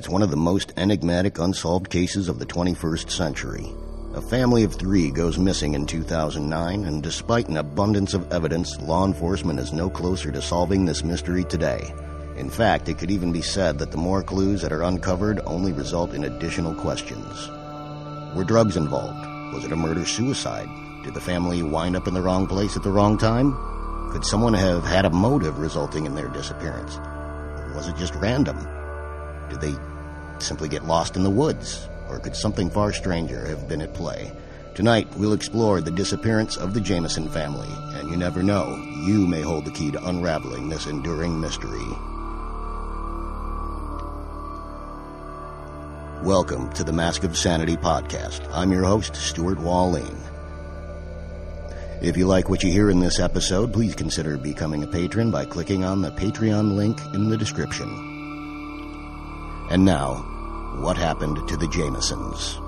It's one of the most enigmatic unsolved cases of the 21st century. A family of three goes missing in 2009, and despite an abundance of evidence, law enforcement is no closer to solving this mystery today. In fact, it could even be said that the more clues that are uncovered only result in additional questions. Were drugs involved? Was it a murder suicide? Did the family wind up in the wrong place at the wrong time? Could someone have had a motive resulting in their disappearance? Or was it just random? Did they simply get lost in the woods? or could something far stranger have been at play? Tonight, we'll explore the disappearance of the Jamison family, and you never know, you may hold the key to unraveling this enduring mystery. Welcome to the Mask of Sanity podcast. I'm your host, Stuart Wallin. If you like what you hear in this episode, please consider becoming a patron by clicking on the Patreon link in the description. And now, what happened to the Jamisons.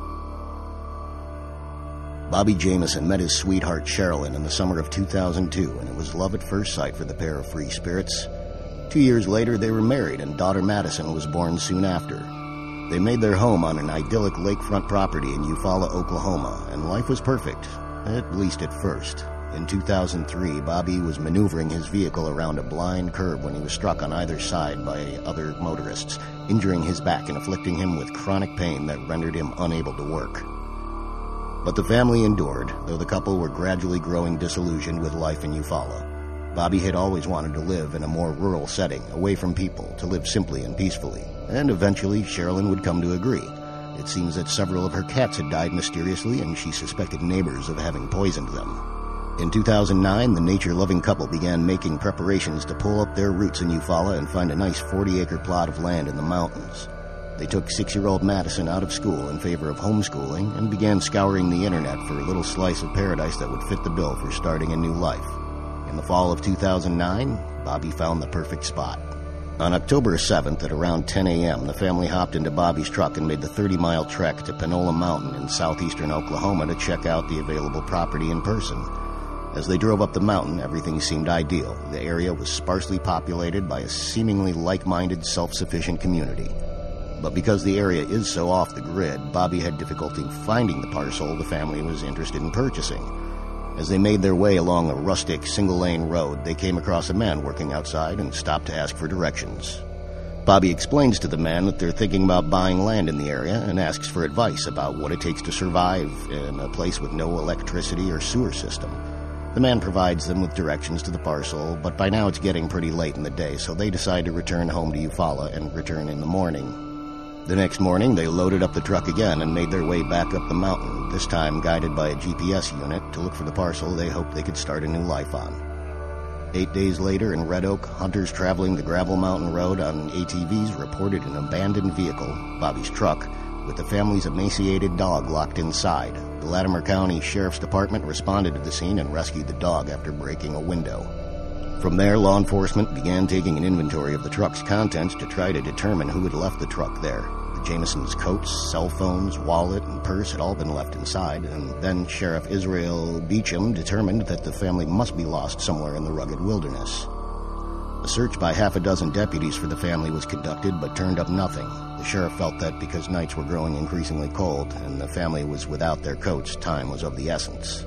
Bobby Jamison met his sweetheart Sherilyn in the summer of 2002, and it was love at first sight for the pair of free spirits. Two years later, they were married, and daughter Madison was born soon after. They made their home on an idyllic lakefront property in Eufaula, Oklahoma, and life was perfect, at least at first. In 2003, Bobby was maneuvering his vehicle around a blind curve when he was struck on either side by other motorists, injuring his back and afflicting him with chronic pain that rendered him unable to work. But the family endured, though the couple were gradually growing disillusioned with life in Eufaula. Bobby had always wanted to live in a more rural setting, away from people, to live simply and peacefully, and eventually Sherilyn would come to agree. It seems that several of her cats had died mysteriously, and she suspected neighbors of having poisoned them. In 2009, the nature-loving couple began making preparations to pull up their roots in Eufaula and find a nice 40-acre plot of land in the mountains. They took six-year-old Madison out of school in favor of homeschooling and began scouring the internet for a little slice of paradise that would fit the bill for starting a new life. In the fall of 2009, Bobby found the perfect spot. On October 7th at around 10 a.m., the family hopped into Bobby's truck and made the 30-mile trek to Panola Mountain in southeastern Oklahoma to check out the available property in person. As they drove up the mountain, everything seemed ideal. The area was sparsely populated by a seemingly like-minded, self-sufficient community. But because the area is so off the grid, Bobby had difficulty finding the parcel the family was interested in purchasing. As they made their way along a rustic, single-lane road, they came across a man working outside and stopped to ask for directions. Bobby explains to the man that they're thinking about buying land in the area and asks for advice about what it takes to survive in a place with no electricity or sewer system. The man provides them with directions to the parcel, but by now it's getting pretty late in the day, so they decide to return home to Eufaula and return in the morning. The next morning, they loaded up the truck again and made their way back up the mountain, this time guided by a GPS unit to look for the parcel they hoped they could start a new life on. Eight days later, in Red Oak, hunters traveling the Gravel Mountain Road on ATVs reported an abandoned vehicle, Bobby's truck, with the family's emaciated dog locked inside. The Latimer County Sheriff's Department responded to the scene and rescued the dog after breaking a window. From there, law enforcement began taking an inventory of the truck's contents to try to determine who had left the truck there. The Jamisons' coats, cell phones, wallet, and purse had all been left inside, and then Sheriff Israel Beecham determined that the family must be lost somewhere in the rugged wilderness. A search by half a dozen deputies for the family was conducted, but turned up nothing. The sheriff felt that because nights were growing increasingly cold and the family was without their coats, time was of the essence.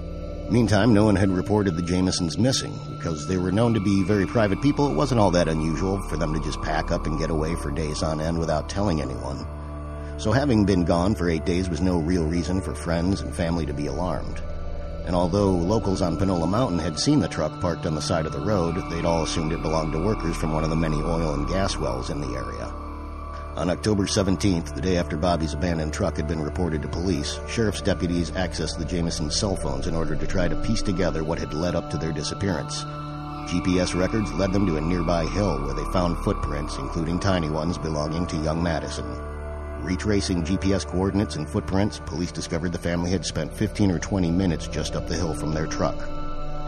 Meantime, no one had reported the Jamisons missing. Because they were known to be very private people, it wasn't all that unusual for them to just pack up and get away for days on end without telling anyone. So having been gone for eight days was no real reason for friends and family to be alarmed and although locals on Panola Mountain had seen the truck parked on the side of the road, they'd all assumed it belonged to workers from one of the many oil and gas wells in the area. On October 17th, the day after Bobby's abandoned truck had been reported to police, sheriff's deputies accessed the Jamison cell phones in order to try to piece together what had led up to their disappearance. GPS records led them to a nearby hill where they found footprints, including tiny ones belonging to young Madison. Retracing GPS coordinates and footprints, police discovered the family had spent 15 or 20 minutes just up the hill from their truck.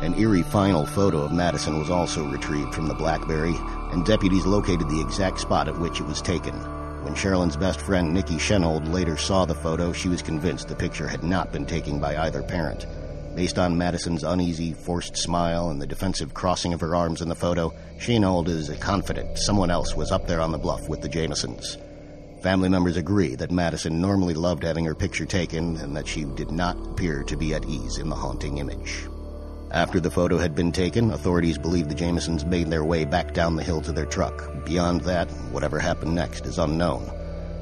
An eerie final photo of Madison was also retrieved from the Blackberry, and deputies located the exact spot at which it was taken. When Sherilyn's best friend Nikki Shenold later saw the photo, she was convinced the picture had not been taken by either parent. Based on Madison's uneasy, forced smile and the defensive crossing of her arms in the photo, Shenold is confident someone else was up there on the bluff with the Jamisons. Family members agree that Madison normally loved having her picture taken and that she did not appear to be at ease in the haunting image. After the photo had been taken, authorities believe the Jamisons made their way back down the hill to their truck. Beyond that, whatever happened next is unknown.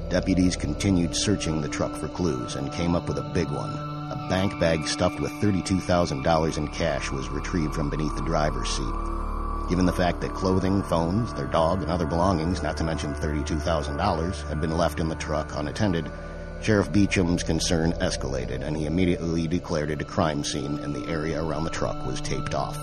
Deputies continued searching the truck for clues and came up with a big one. A bank bag stuffed with $32,000 in cash was retrieved from beneath the driver's seat. Given the fact that clothing, phones, their dog, and other belongings, not to mention $32,000, had been left in the truck unattended, Sheriff Beecham's concern escalated, and he immediately declared it a crime scene, and the area around the truck was taped off.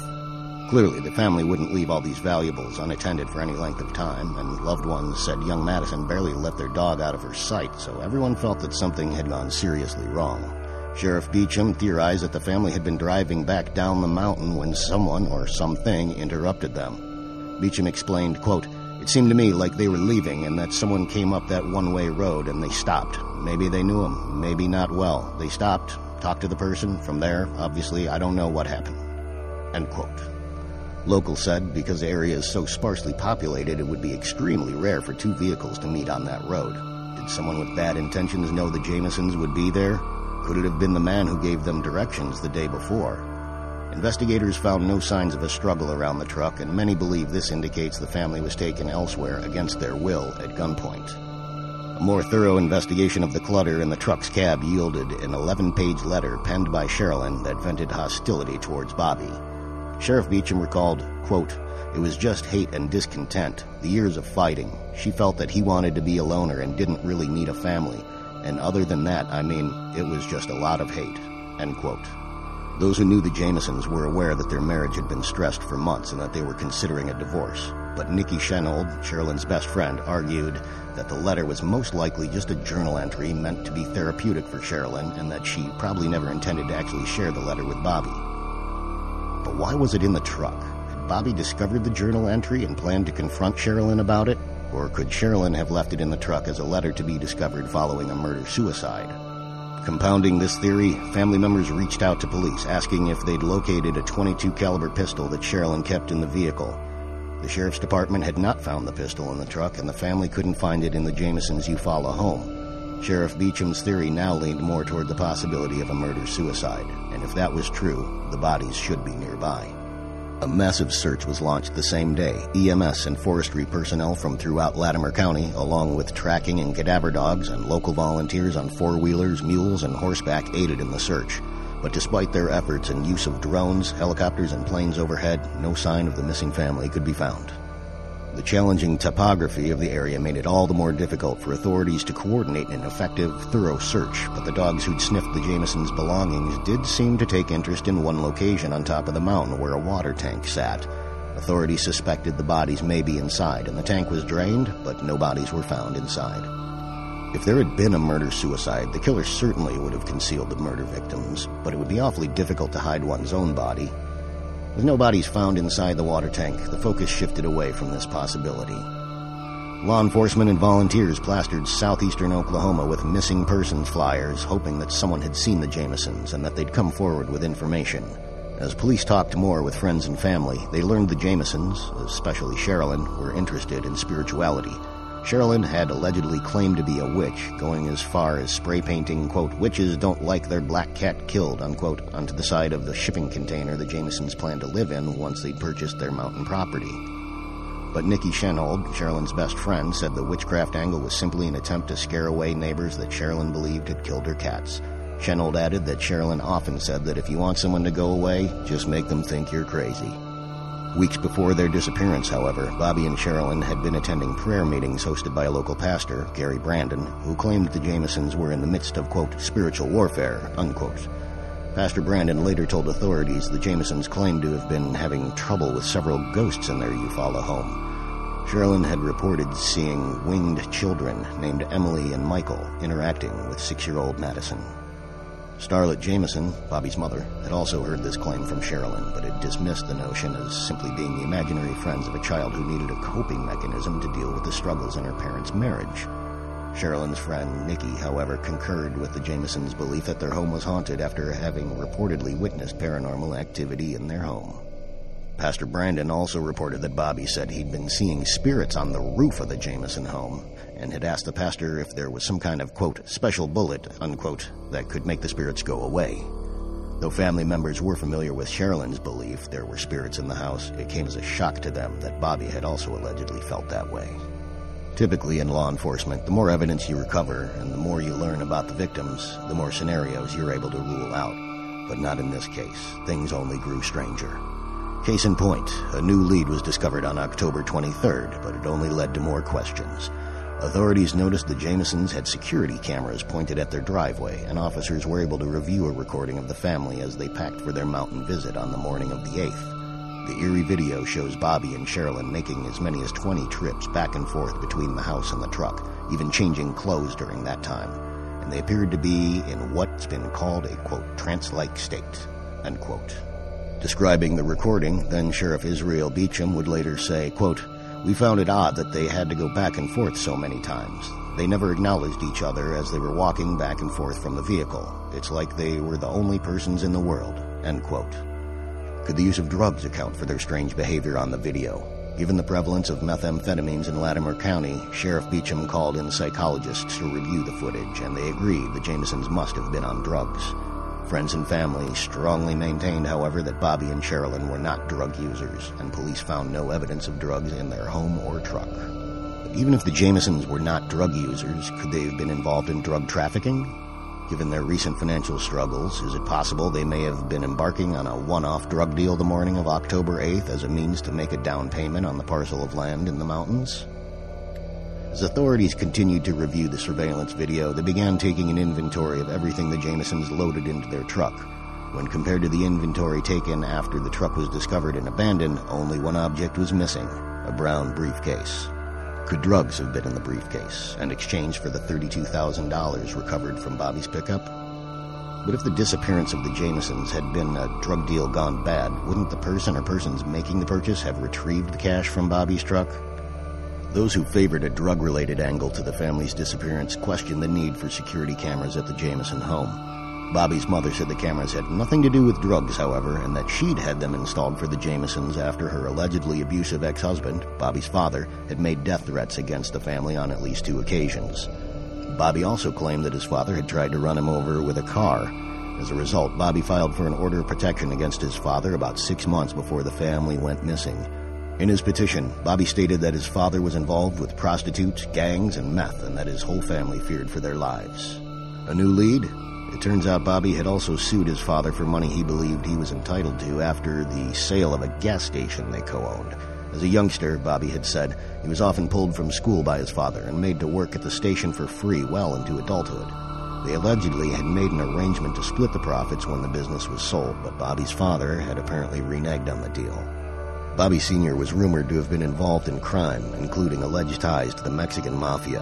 Clearly, the family wouldn't leave all these valuables unattended for any length of time, and loved ones said young Madison barely let their dog out of her sight, so everyone felt that something had gone seriously wrong. Sheriff Beecham theorized that the family had been driving back down the mountain when someone or something interrupted them. Beecham explained, quote, It seemed to me like they were leaving and that someone came up that one-way road and they stopped. Maybe they knew him, maybe not well. They stopped, talked to the person. From there, obviously, I don't know what happened. End quote. Local said because the area is so sparsely populated, it would be extremely rare for two vehicles to meet on that road. Did someone with bad intentions know the Jamisons would be there? Could it have been the man who gave them directions the day before? Investigators found no signs of a struggle around the truck, and many believe this indicates the family was taken elsewhere against their will at gunpoint. More thorough investigation of the clutter in the truck's cab yielded an 11 page letter penned by Sherilyn that vented hostility towards Bobby. Sheriff Beecham recalled, quote, It was just hate and discontent, the years of fighting. She felt that he wanted to be a loner and didn't really need a family. And other than that, I mean, it was just a lot of hate. End quote. Those who knew the Jamisons were aware that their marriage had been stressed for months and that they were considering a divorce. But Nikki Shenold, Sherilyn's best friend, argued that the letter was most likely just a journal entry meant to be therapeutic for Sherilyn and that she probably never intended to actually share the letter with Bobby. But why was it in the truck? Had Bobby discovered the journal entry and planned to confront Sherilyn about it? Or could Sherilyn have left it in the truck as a letter to be discovered following a murder-suicide? Compounding this theory, family members reached out to police asking if they'd located a 22 caliber pistol that Sherilyn kept in the vehicle. The sheriff's department had not found the pistol in the truck and the family couldn't find it in the Jamisons' Eufaula home. Sheriff Beecham's theory now leaned more toward the possibility of a murder-suicide, and if that was true, the bodies should be nearby. A massive search was launched the same day. EMS and forestry personnel from throughout Latimer County, along with tracking and cadaver dogs and local volunteers on four wheelers, mules, and horseback, aided in the search. But despite their efforts and use of drones, helicopters, and planes overhead, no sign of the missing family could be found. The challenging topography of the area made it all the more difficult for authorities to coordinate an effective, thorough search, but the dogs who'd sniffed the Jamisons' belongings did seem to take interest in one location on top of the mountain where a water tank sat. Authorities suspected the bodies may be inside, and the tank was drained, but no bodies were found inside. If there had been a murder-suicide, the killer certainly would have concealed the murder victims, but it would be awfully difficult to hide one's own body. With no bodies found inside the water tank, the focus shifted away from this possibility. Law enforcement and volunteers plastered southeastern Oklahoma with missing persons flyers, hoping that someone had seen the Jamisons and that they'd come forward with information. As police talked more with friends and family, they learned the Jamisons, especially Sherilyn, were interested in spirituality Sherilyn had allegedly claimed to be a witch, going as far as spray painting, quote, witches don't like their black cat killed, unquote, onto the side of the shipping container the Jamisons planned to live in once they'd purchased their mountain property. But Nikki Shenold, Sherilyn's best friend, said the witchcraft angle was simply an attempt to scare away neighbors that Sherilyn believed had killed her cats. Shenold added that Sherilyn often said that if you want someone to go away, just make them think you're crazy. Weeks before their disappearance, however, Bobby and Sherilyn had been attending prayer meetings hosted by a local pastor, Gary Brandon, who claimed the Jamisons were in the midst of, quote, spiritual warfare, unquote. Pastor Brandon later told authorities the Jamisons claimed to have been having trouble with several ghosts in their Eufaula home. Sherilyn had reported seeing winged children named Emily and Michael interacting with six-year-old Madison. Starlet Jamison, Bobby's mother, had also heard this claim from Sherilyn, but had dismissed the notion as simply being the imaginary friends of a child who needed a coping mechanism to deal with the struggles in her parents' marriage. Sherilyn's friend, Nikki, however, concurred with the Jamisons' belief that their home was haunted after having reportedly witnessed paranormal activity in their home. Pastor Brandon also reported that Bobby said he'd been seeing spirits on the roof of the Jamison home and had asked the pastor if there was some kind of, quote, special bullet, unquote, that could make the spirits go away. Though family members were familiar with Sherilyn's belief there were spirits in the house, it came as a shock to them that Bobby had also allegedly felt that way. Typically, in law enforcement, the more evidence you recover and the more you learn about the victims, the more scenarios you're able to rule out. But not in this case. Things only grew stranger. Case in point, a new lead was discovered on October 23rd, but it only led to more questions. Authorities noticed the Jamisons had security cameras pointed at their driveway, and officers were able to review a recording of the family as they packed for their mountain visit on the morning of the 8th. The eerie video shows Bobby and Sherilyn making as many as 20 trips back and forth between the house and the truck, even changing clothes during that time. And they appeared to be in what's been called a, quote, trance-like state. Describing the recording, then Sheriff Israel Beecham would later say, quote, We found it odd that they had to go back and forth so many times. They never acknowledged each other as they were walking back and forth from the vehicle. It's like they were the only persons in the world, end quote. Could the use of drugs account for their strange behavior on the video? Given the prevalence of methamphetamines in Latimer County, Sheriff Beecham called in psychologists to review the footage, and they agreed the Jamisons must have been on drugs. Friends and family strongly maintained, however, that Bobby and Sherilyn were not drug users, and police found no evidence of drugs in their home or truck. But even if the Jamisons were not drug users, could they have been involved in drug trafficking? Given their recent financial struggles, is it possible they may have been embarking on a one-off drug deal the morning of October 8th as a means to make a down payment on the parcel of land in the mountains? As authorities continued to review the surveillance video, they began taking an inventory of everything the Jamisons loaded into their truck. When compared to the inventory taken after the truck was discovered and abandoned, only one object was missing a brown briefcase. Could drugs have been in the briefcase and exchanged for the $32,000 recovered from Bobby's pickup? But if the disappearance of the Jamisons had been a drug deal gone bad, wouldn't the person or persons making the purchase have retrieved the cash from Bobby's truck? Those who favored a drug related angle to the family's disappearance questioned the need for security cameras at the Jamison home. Bobby's mother said the cameras had nothing to do with drugs, however, and that she'd had them installed for the Jamisons after her allegedly abusive ex husband, Bobby's father, had made death threats against the family on at least two occasions. Bobby also claimed that his father had tried to run him over with a car. As a result, Bobby filed for an order of protection against his father about six months before the family went missing. In his petition, Bobby stated that his father was involved with prostitutes, gangs, and meth, and that his whole family feared for their lives. A new lead? It turns out Bobby had also sued his father for money he believed he was entitled to after the sale of a gas station they co-owned. As a youngster, Bobby had said he was often pulled from school by his father and made to work at the station for free well into adulthood. They allegedly had made an arrangement to split the profits when the business was sold, but Bobby's father had apparently reneged on the deal. Bobby Sr. was rumored to have been involved in crime, including alleged ties to the Mexican mafia.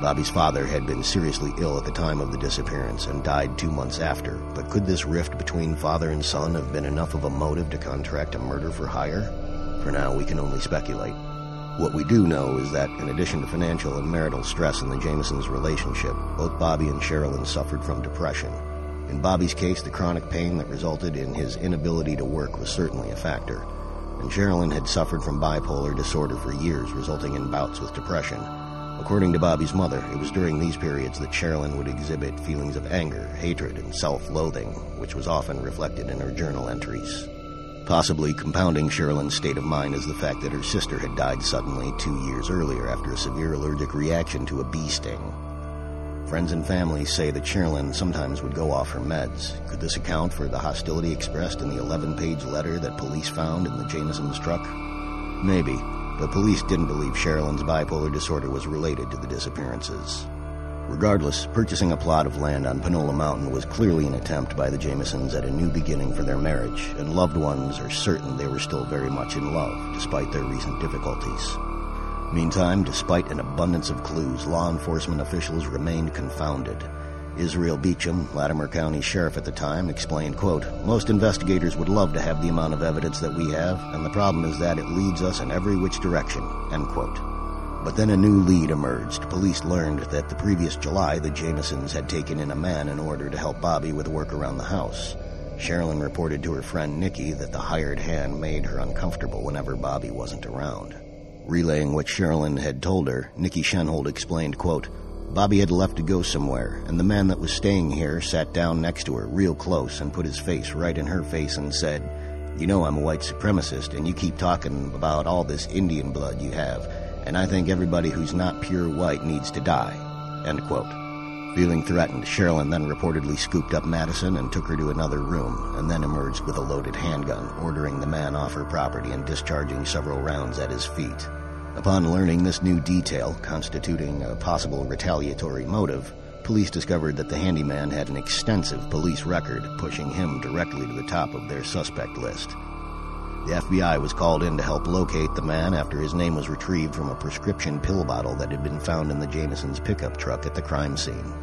Bobby's father had been seriously ill at the time of the disappearance and died two months after, but could this rift between father and son have been enough of a motive to contract a murder for hire? For now, we can only speculate. What we do know is that, in addition to financial and marital stress in the Jamisons' relationship, both Bobby and Sherilyn suffered from depression. In Bobby's case, the chronic pain that resulted in his inability to work was certainly a factor, and Sherilyn had suffered from bipolar disorder for years, resulting in bouts with depression. According to Bobby's mother, it was during these periods that Sherilyn would exhibit feelings of anger, hatred, and self-loathing, which was often reflected in her journal entries. Possibly compounding Sherilyn's state of mind is the fact that her sister had died suddenly two years earlier after a severe allergic reaction to a bee sting. Friends and family say that Sherilyn sometimes would go off her meds. Could this account for the hostility expressed in the 11-page letter that police found in the Jamisons' truck? Maybe, but police didn't believe Sherilyn's bipolar disorder was related to the disappearances. Regardless, purchasing a plot of land on Panola Mountain was clearly an attempt by the Jamisons at a new beginning for their marriage, and loved ones are certain they were still very much in love, despite their recent difficulties. Meantime, despite an abundance of clues, law enforcement officials remained confounded. Israel Beecham, Latimer County Sheriff at the time, explained, quote, Most investigators would love to have the amount of evidence that we have, and the problem is that it leads us in every which direction, end quote. But then a new lead emerged. Police learned that the previous July, the Jamisons had taken in a man in order to help Bobby with work around the house. Sherilyn reported to her friend Nikki that the hired hand made her uncomfortable whenever Bobby wasn't around. Relaying what Sherilyn had told her, Nikki Shenold explained, quote, Bobby had left to go somewhere, and the man that was staying here sat down next to her real close and put his face right in her face and said, You know I'm a white supremacist, and you keep talking about all this Indian blood you have, and I think everybody who's not pure white needs to die. End quote. Feeling threatened, Sherilyn then reportedly scooped up Madison and took her to another room, and then emerged with a loaded handgun, ordering the man off her property and discharging several rounds at his feet. Upon learning this new detail, constituting a possible retaliatory motive, police discovered that the handyman had an extensive police record, pushing him directly to the top of their suspect list. The FBI was called in to help locate the man after his name was retrieved from a prescription pill bottle that had been found in the Jamisons' pickup truck at the crime scene.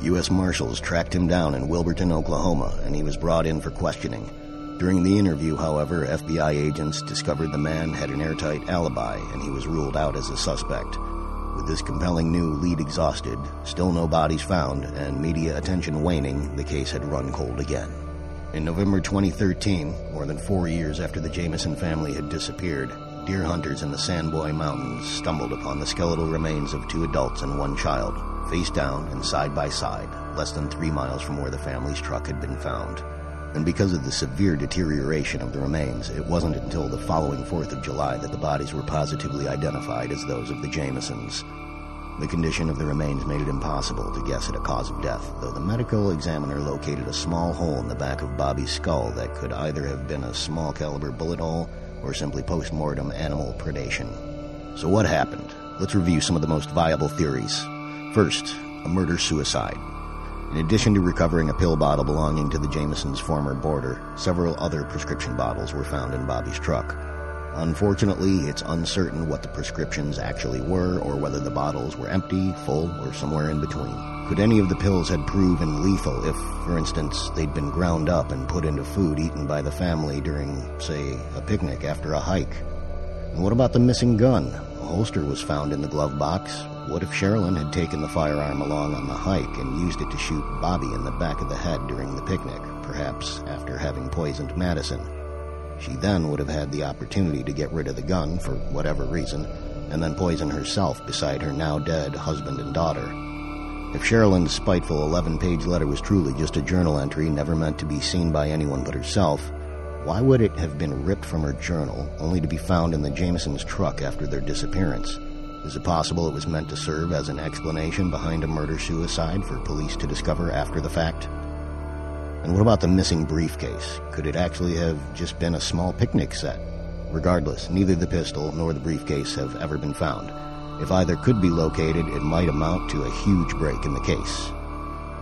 U.S. Marshals tracked him down in Wilburton, Oklahoma, and he was brought in for questioning. During the interview, however, FBI agents discovered the man had an airtight alibi and he was ruled out as a suspect. With this compelling new lead exhausted, still no bodies found, and media attention waning, the case had run cold again. In November 2013, more than four years after the Jamison family had disappeared, deer hunters in the Sans Bois Mountains stumbled upon the skeletal remains of two adults and one child, face down and side by side, less than three miles from where the family's truck had been found and because of the severe deterioration of the remains, it wasn't until the following 4th of July that the bodies were positively identified as those of the Jamisons. The condition of the remains made it impossible to guess at a cause of death, though the medical examiner located a small hole in the back of Bobby's skull that could either have been a small caliber bullet hole or simply post-mortem animal predation. So what happened? Let's review some of the most viable theories. First, a murder-suicide. In addition to recovering a pill bottle belonging to the Jamisons' former boarder, several other prescription bottles were found in Bobby's truck. Unfortunately, it's uncertain what the prescriptions actually were or whether the bottles were empty, full, or somewhere in between. Could any of the pills had proven lethal if, for instance, they'd been ground up and put into food eaten by the family during, say, a picnic after a hike? And what about the missing gun? A holster was found in the glove box, what if Sherilyn had taken the firearm along on the hike and used it to shoot Bobby in the back of the head during the picnic, perhaps after having poisoned Madison? She then would have had the opportunity to get rid of the gun for whatever reason, and then poison herself beside her now dead husband and daughter. If Sherilyn's spiteful 11 page letter was truly just a journal entry never meant to be seen by anyone but herself, why would it have been ripped from her journal only to be found in the Jamisons' truck after their disappearance? Is it possible it was meant to serve as an explanation behind a murder suicide for police to discover after the fact? And what about the missing briefcase? Could it actually have just been a small picnic set? Regardless, neither the pistol nor the briefcase have ever been found. If either could be located, it might amount to a huge break in the case.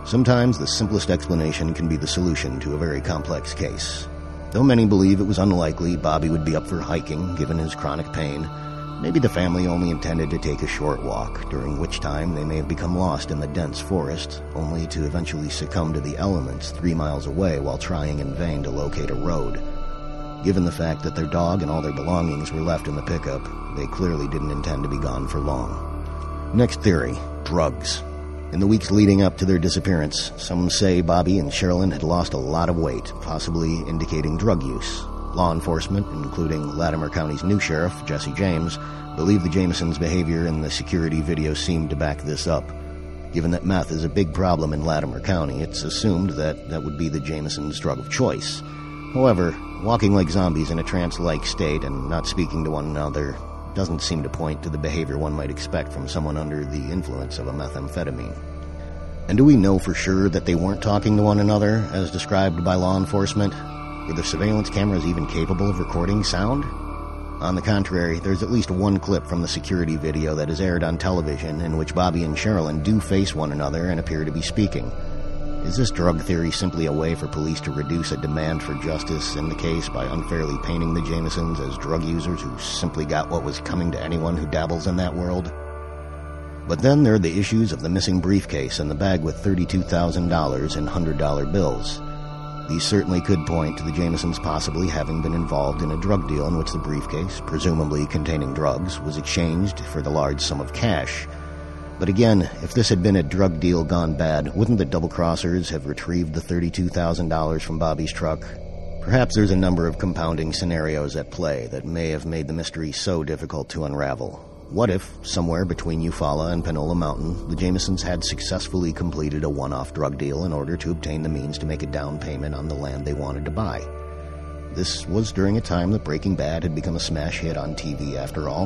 Sometimes the simplest explanation can be the solution to a very complex case. Though many believe it was unlikely Bobby would be up for hiking given his chronic pain, Maybe the family only intended to take a short walk, during which time they may have become lost in the dense forest, only to eventually succumb to the elements three miles away while trying in vain to locate a road. Given the fact that their dog and all their belongings were left in the pickup, they clearly didn't intend to be gone for long. Next theory drugs. In the weeks leading up to their disappearance, some say Bobby and Sherilyn had lost a lot of weight, possibly indicating drug use. Law enforcement, including Latimer County's new sheriff, Jesse James, believe the Jamisons' behavior in the security video seemed to back this up. Given that meth is a big problem in Latimer County, it's assumed that that would be the Jamisons' drug of choice. However, walking like zombies in a trance-like state and not speaking to one another doesn't seem to point to the behavior one might expect from someone under the influence of a methamphetamine. And do we know for sure that they weren't talking to one another, as described by law enforcement? Were the surveillance cameras even capable of recording sound? On the contrary, there's at least one clip from the security video that is aired on television in which Bobby and Sherilyn do face one another and appear to be speaking. Is this drug theory simply a way for police to reduce a demand for justice in the case by unfairly painting the Jamisons as drug users who simply got what was coming to anyone who dabbles in that world? But then there are the issues of the missing briefcase and the bag with $32,000 in $100 bills. These certainly could point to the Jamisons possibly having been involved in a drug deal in which the briefcase, presumably containing drugs, was exchanged for the large sum of cash. But again, if this had been a drug deal gone bad, wouldn't the double crossers have retrieved the $32,000 from Bobby's truck? Perhaps there's a number of compounding scenarios at play that may have made the mystery so difficult to unravel. What if, somewhere between Eufaula and Panola Mountain, the Jamisons had successfully completed a one off drug deal in order to obtain the means to make a down payment on the land they wanted to buy? This was during a time that Breaking Bad had become a smash hit on TV, after all.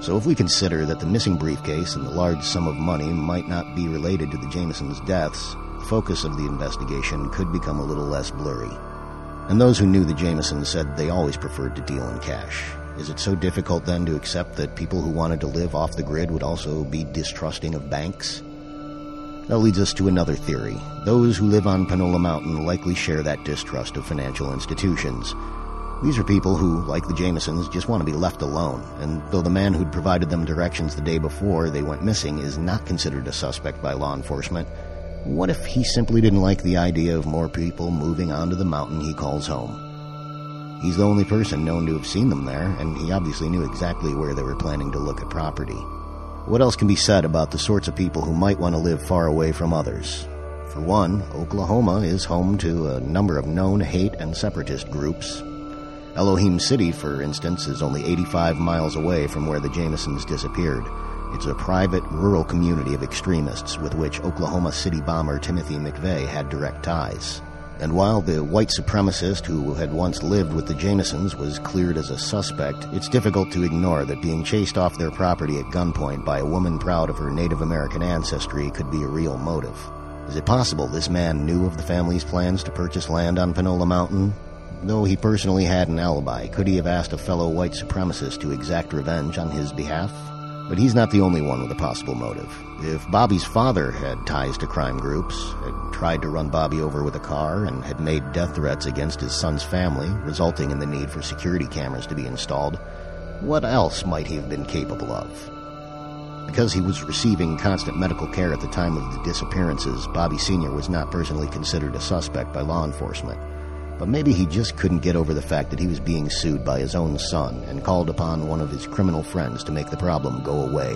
So if we consider that the missing briefcase and the large sum of money might not be related to the Jamisons' deaths, the focus of the investigation could become a little less blurry. And those who knew the Jamisons said they always preferred to deal in cash. Is it so difficult then to accept that people who wanted to live off the grid would also be distrusting of banks? That leads us to another theory. Those who live on Panola Mountain likely share that distrust of financial institutions. These are people who, like the Jamisons, just want to be left alone, and though the man who'd provided them directions the day before they went missing is not considered a suspect by law enforcement, what if he simply didn't like the idea of more people moving onto the mountain he calls home? He's the only person known to have seen them there, and he obviously knew exactly where they were planning to look at property. What else can be said about the sorts of people who might want to live far away from others? For one, Oklahoma is home to a number of known hate and separatist groups. Elohim City, for instance, is only 85 miles away from where the Jamisons disappeared. It's a private, rural community of extremists with which Oklahoma City bomber Timothy McVeigh had direct ties. And while the white supremacist who had once lived with the Jamisons was cleared as a suspect, it's difficult to ignore that being chased off their property at gunpoint by a woman proud of her Native American ancestry could be a real motive. Is it possible this man knew of the family's plans to purchase land on Panola Mountain? Though he personally had an alibi, could he have asked a fellow white supremacist to exact revenge on his behalf? But he's not the only one with a possible motive. If Bobby's father had ties to crime groups, had tried to run Bobby over with a car, and had made death threats against his son's family, resulting in the need for security cameras to be installed, what else might he have been capable of? Because he was receiving constant medical care at the time of the disappearances, Bobby Sr. was not personally considered a suspect by law enforcement. But maybe he just couldn't get over the fact that he was being sued by his own son and called upon one of his criminal friends to make the problem go away.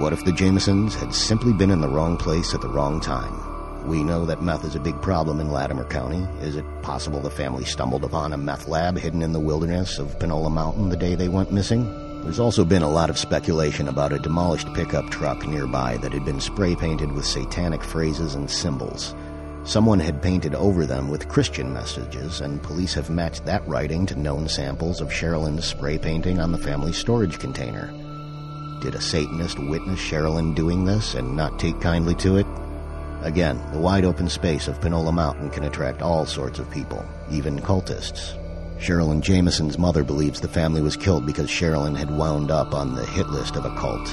What if the Jamisons had simply been in the wrong place at the wrong time? We know that meth is a big problem in Latimer County. Is it possible the family stumbled upon a meth lab hidden in the wilderness of Panola Mountain the day they went missing? There's also been a lot of speculation about a demolished pickup truck nearby that had been spray painted with satanic phrases and symbols. Someone had painted over them with Christian messages, and police have matched that writing to known samples of Sherilyn's spray painting on the family storage container. Did a Satanist witness Sherilyn doing this and not take kindly to it? Again, the wide open space of Panola Mountain can attract all sorts of people, even cultists. Sherilyn Jamison's mother believes the family was killed because Sherilyn had wound up on the hit list of a cult.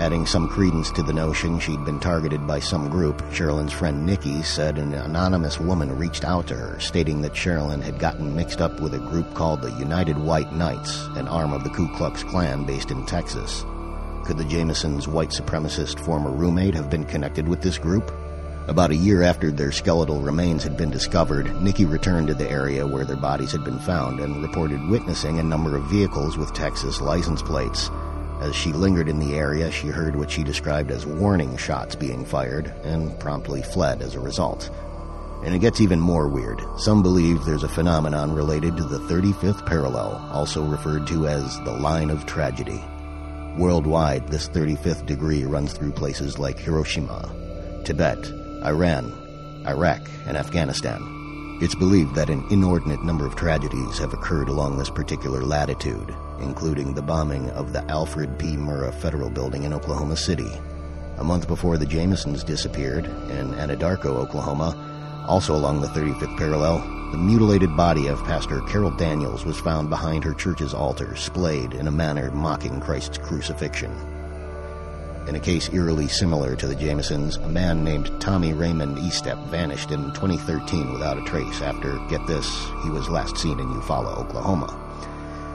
Adding some credence to the notion she'd been targeted by some group, Sherilyn's friend Nikki said an anonymous woman reached out to her, stating that Sherilyn had gotten mixed up with a group called the United White Knights, an arm of the Ku Klux Klan based in Texas. Could the Jamisons' white supremacist former roommate have been connected with this group? About a year after their skeletal remains had been discovered, Nikki returned to the area where their bodies had been found and reported witnessing a number of vehicles with Texas license plates. As she lingered in the area, she heard what she described as warning shots being fired and promptly fled as a result. And it gets even more weird. Some believe there's a phenomenon related to the 35th parallel, also referred to as the line of tragedy. Worldwide, this 35th degree runs through places like Hiroshima, Tibet, Iran, Iraq, and Afghanistan. It's believed that an inordinate number of tragedies have occurred along this particular latitude, including the bombing of the Alfred P. Murrah Federal Building in Oklahoma City. A month before the Jamisons disappeared, in Anadarko, Oklahoma, also along the 35th parallel, the mutilated body of Pastor Carol Daniels was found behind her church's altar, splayed in a manner mocking Christ's crucifixion. In a case eerily similar to the Jamisons, a man named Tommy Raymond Estep vanished in 2013 without a trace after, get this, he was last seen in Eufaula, Oklahoma.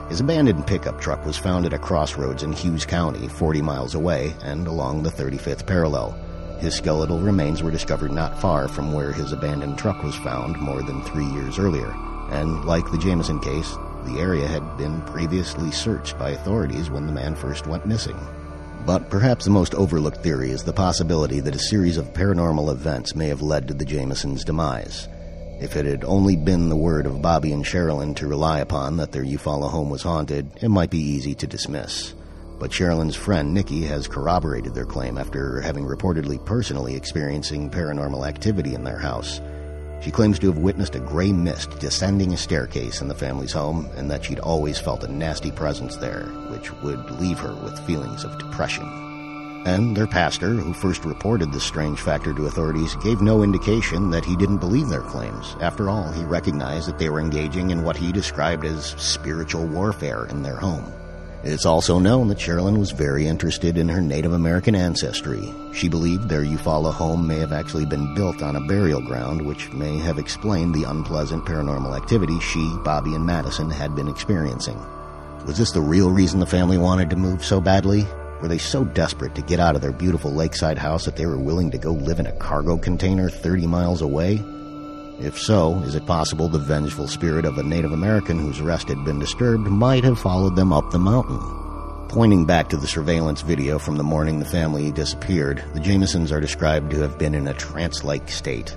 His abandoned pickup truck was found at a crossroads in Hughes County, 40 miles away, and along the 35th parallel. His skeletal remains were discovered not far from where his abandoned truck was found more than three years earlier, and like the Jamison case, the area had been previously searched by authorities when the man first went missing. But perhaps the most overlooked theory is the possibility that a series of paranormal events may have led to the Jamisons' demise. If it had only been the word of Bobby and Sherilyn to rely upon that their Eufaula home was haunted, it might be easy to dismiss. But Sherilyn's friend Nikki has corroborated their claim after having reportedly personally experiencing paranormal activity in their house. She claims to have witnessed a gray mist descending a staircase in the family's home and that she'd always felt a nasty presence there, which would leave her with feelings of depression. And their pastor, who first reported this strange factor to authorities, gave no indication that he didn't believe their claims. After all, he recognized that they were engaging in what he described as spiritual warfare in their home. It's also known that Sherilyn was very interested in her Native American ancestry. She believed their Eufaula home may have actually been built on a burial ground, which may have explained the unpleasant paranormal activity she, Bobby, and Madison had been experiencing. Was this the real reason the family wanted to move so badly? Were they so desperate to get out of their beautiful lakeside house that they were willing to go live in a cargo container 30 miles away? If so, is it possible the vengeful spirit of a Native American whose rest had been disturbed might have followed them up the mountain? Pointing back to the surveillance video from the morning the family disappeared, the Jamisons are described to have been in a trance like state.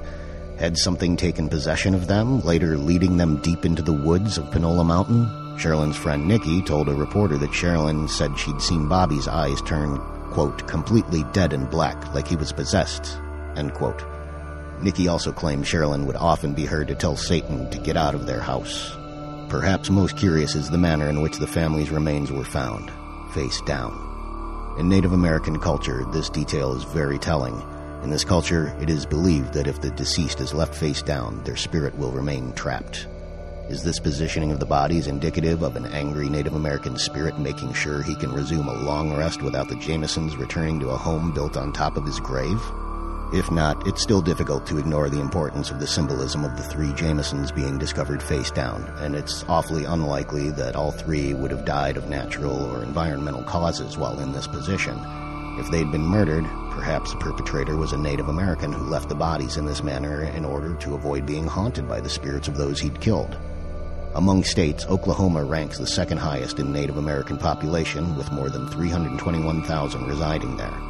Had something taken possession of them, later leading them deep into the woods of Panola Mountain? Sherilyn's friend Nikki told a reporter that Sherilyn said she'd seen Bobby's eyes turn, quote, completely dead and black, like he was possessed, end quote. Nikki also claimed Sherilyn would often be heard to tell Satan to get out of their house. Perhaps most curious is the manner in which the family's remains were found, face down. In Native American culture, this detail is very telling. In this culture, it is believed that if the deceased is left face down, their spirit will remain trapped. Is this positioning of the bodies indicative of an angry Native American spirit making sure he can resume a long rest without the Jamisons returning to a home built on top of his grave? If not, it's still difficult to ignore the importance of the symbolism of the three Jamisons being discovered face down, and it's awfully unlikely that all three would have died of natural or environmental causes while in this position. If they'd been murdered, perhaps the perpetrator was a Native American who left the bodies in this manner in order to avoid being haunted by the spirits of those he'd killed. Among states, Oklahoma ranks the second highest in Native American population, with more than 321,000 residing there.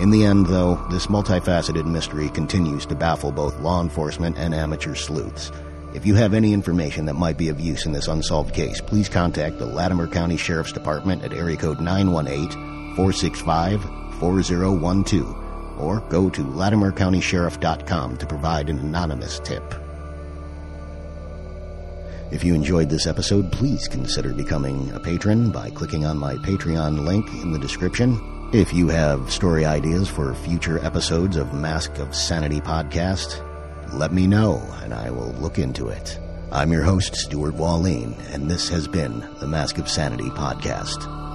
In the end, though, this multifaceted mystery continues to baffle both law enforcement and amateur sleuths. If you have any information that might be of use in this unsolved case, please contact the Latimer County Sheriff's Department at area code 918-465-4012 or go to latimercountysheriff.com to provide an anonymous tip. If you enjoyed this episode, please consider becoming a patron by clicking on my Patreon link in the description. If you have story ideas for future episodes of Mask of Sanity podcast, let me know and I will look into it. I'm your host, Stuart Wallin, and this has been the Mask of Sanity podcast.